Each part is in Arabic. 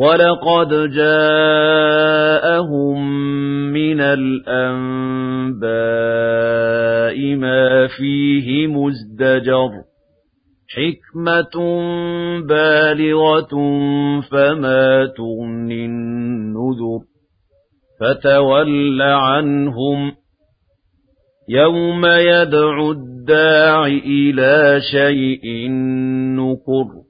وَلَقَدْ جَاءَهُم مِّنَ الْأَنبَاءِ مَا فِيهِ مُزْدَجَرٌ حِكْمَةٌ بَالِغَةٌ فَمَا تُغْنِ النُّذُرُ فَتَوَلَّ عَنْهُمْ يَوْمَ يَدْعُ الدَّاعِ إِلَىٰ شَيْءٍ نُّكُرٍ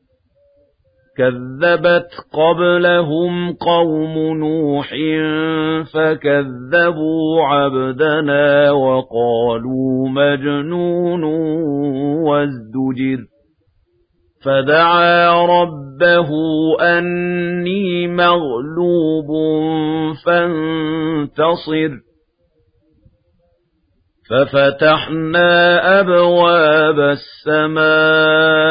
كَذَّبَتْ قَبْلَهُمْ قَوْمُ نُوحٍ فَكَذَّبُوا عَبْدَنَا وَقَالُوا مَجْنُونٌ وَازْدُجِرَ فَدَعَا رَبَّهُ أَنِّي مَغْلُوبٌ فَانتَصِرْ فَفَتَحْنَا أَبْوَابَ السَّمَاءِ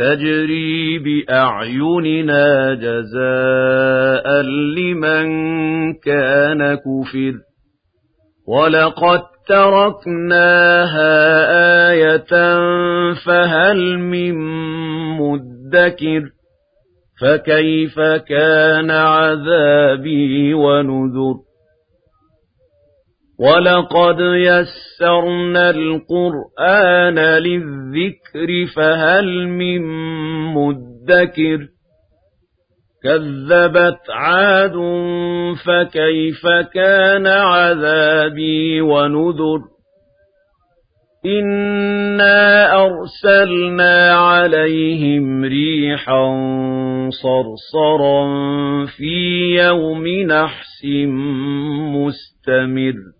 تَجْرِي بِأَعْيُنِنَا جَزَاءً لِّمَن كَانَ كُفِرَ. وَلَقَد تَّرَكْنَاهَا آيَةً فَهَلْ مِن مُّدَّكِرٍ فَكَيْفَ كَانَ عَذَابِي وَنُذُرِ وَلَقَدْ يَسَّرْنَا الْقُرْآنَ لِلذِّكْرِ فَهَلْ مِن مُّدَّكِرٍ كَذَّبَتْ عَادٌ فَكَيْفَ كَانَ عَذَابِي وَنُذُرِ إِنَّا أَرْسَلْنَا عَلَيْهِمْ رِيحًا صَرْصَرًا فِي يَوْمِ نَحْسٍ مُّسْتَمِرٍّ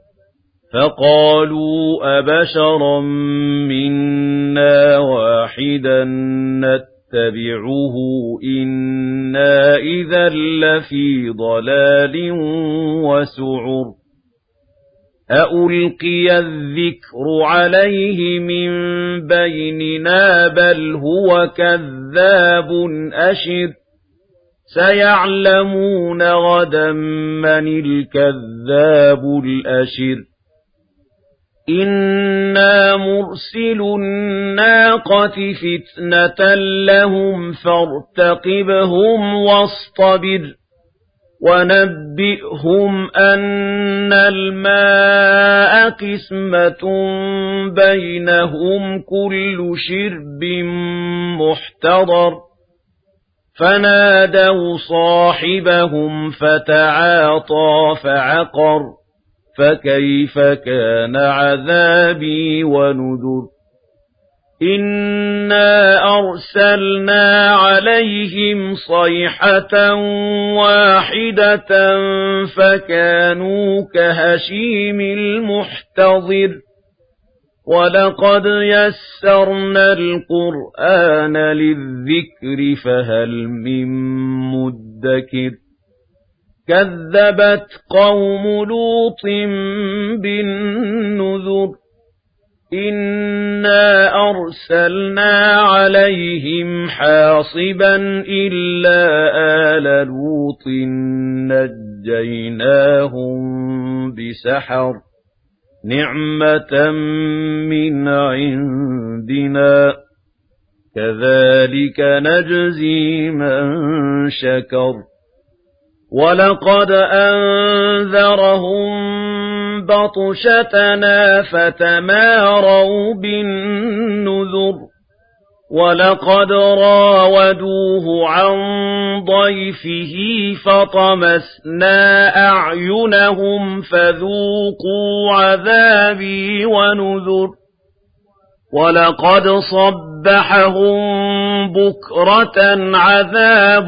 فَقَالُوا أَبَشَرًا مِّنَّا وَاحِدًا نَّتَّبِعُهُ إِنَّا إِذًا لَّفِي ضَلَالٍ وَسُعُرٍ. أَأُلْقِيَ الذِّكْرُ عَلَيْهِ مِن بَيْنِنَا بَلْ هُوَ كَذَّابٌ أَشِرٌ. سَيَعْلَمُونَ غَدًا مَّنِ الْكَذَّابُ الْأَشِرُ. إِنَّا مُرْسِلُو النَّاقَةِ فِتْنَةً لَّهُمْ فَارْتَقِبْهُمْ وَاصْطَبِرْ وَنَبِّئْهُمْ أَنَّ الْمَاءَ قِسْمَةٌ بَيْنَهُمْ كُلُّ شِرْبٍ مُّحْتَضَرٌ فَنَادَوْا صَاحِبَهُمْ فَتَعَاطَىٰ فَعَقَرَ فَكَيْفَ كَانَ عَذَابِي وَنُذُرِ؟ إِنَّا أَرْسَلْنَا عَلَيْهِمْ صَيْحَةً وَاحِدَةً فَكَانُوا كَهَشِيمِ الْمُحْتَظِرِ وَلَقَدْ يَسَّرْنَا الْقُرْآنَ لِلذِّكْرِ فَهَلْ مِن مُّدَّكِرٍ كَذَّبَتْ قَوْمُ لُوطٍ بِالنُّذُرِ إِنَّا أَرْسَلْنَا عَلَيْهِمْ حَاصِبًا إِلَّا آلَ لُوطٍ نَجَّيْنَاهُم بِسَحَرٍ نِعْمَةً مِنْ عِندِنَا كَذَلِكَ نَجْزِي مَن شَكَرَ وَلَقَدْ أَنذَرَهُم بَطْشَتَنَا فَتَمَارَوْا بِالنُّذُرِ وَلَقَدْ رَاوَدُوهُ عَن ضَيْفِهِ فَطَمَسْنَا أَعْيُنَهُمْ فَذُوقُوا عَذَابِي وَنُذُرِ وَلَقَدْ صَبَّحَهُم بُكْرَةً عَذَابٌ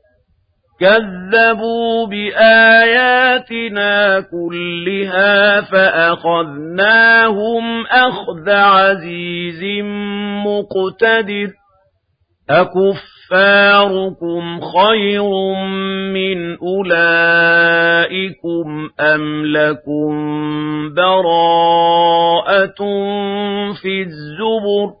كَذَّبُوا بِآيَاتِنَا كُلِّهَا فَأَخَذْنَاهُمْ أَخْذَ عَزِيزٍ مُّقْتَدِرٍ. أَكُفَّارُكُمْ خَيْرٌ مِّنْ أُولَئِكُمْ أَمْ لَكُمْ بَرَاءَةٌ فِي الزُّبُرِ؟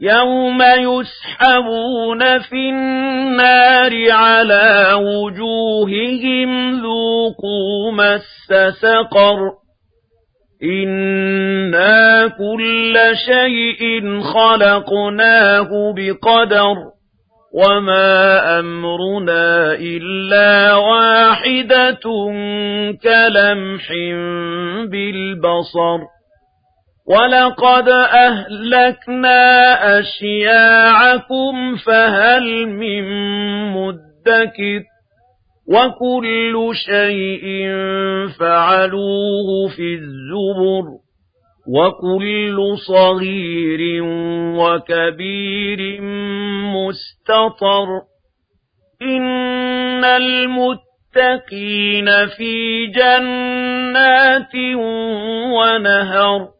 يَوْمَ يُسْحَبُونَ فِي النَّارِ عَلَى وُجُوهِهِمْ ذُوقُوا مَسَّ سَقَرَ إِنَّا كُلَّ شَيْءٍ خَلَقْنَاهُ بِقَدَرٍ وَمَا أَمْرُنَا إِلَّا وَاحِدَةٌ كَلَمْحٍ بِالْبَصَرِ وَلَقَدْ أَهْلَكْنَا أَشْيَاعَكُمْ فَهَلْ مِن مُّدَّكِرٍ وَكُلُّ شَيْءٍ فَعَلُوهُ فِي الزُّبُرِ وَكُلُّ صَغِيرٍ وَكَبِيرٍ مُسْتَطَرٌ إِنَّ الْمُتَّقِينَ فِي جَنَّاتٍ وَنَهَرٍ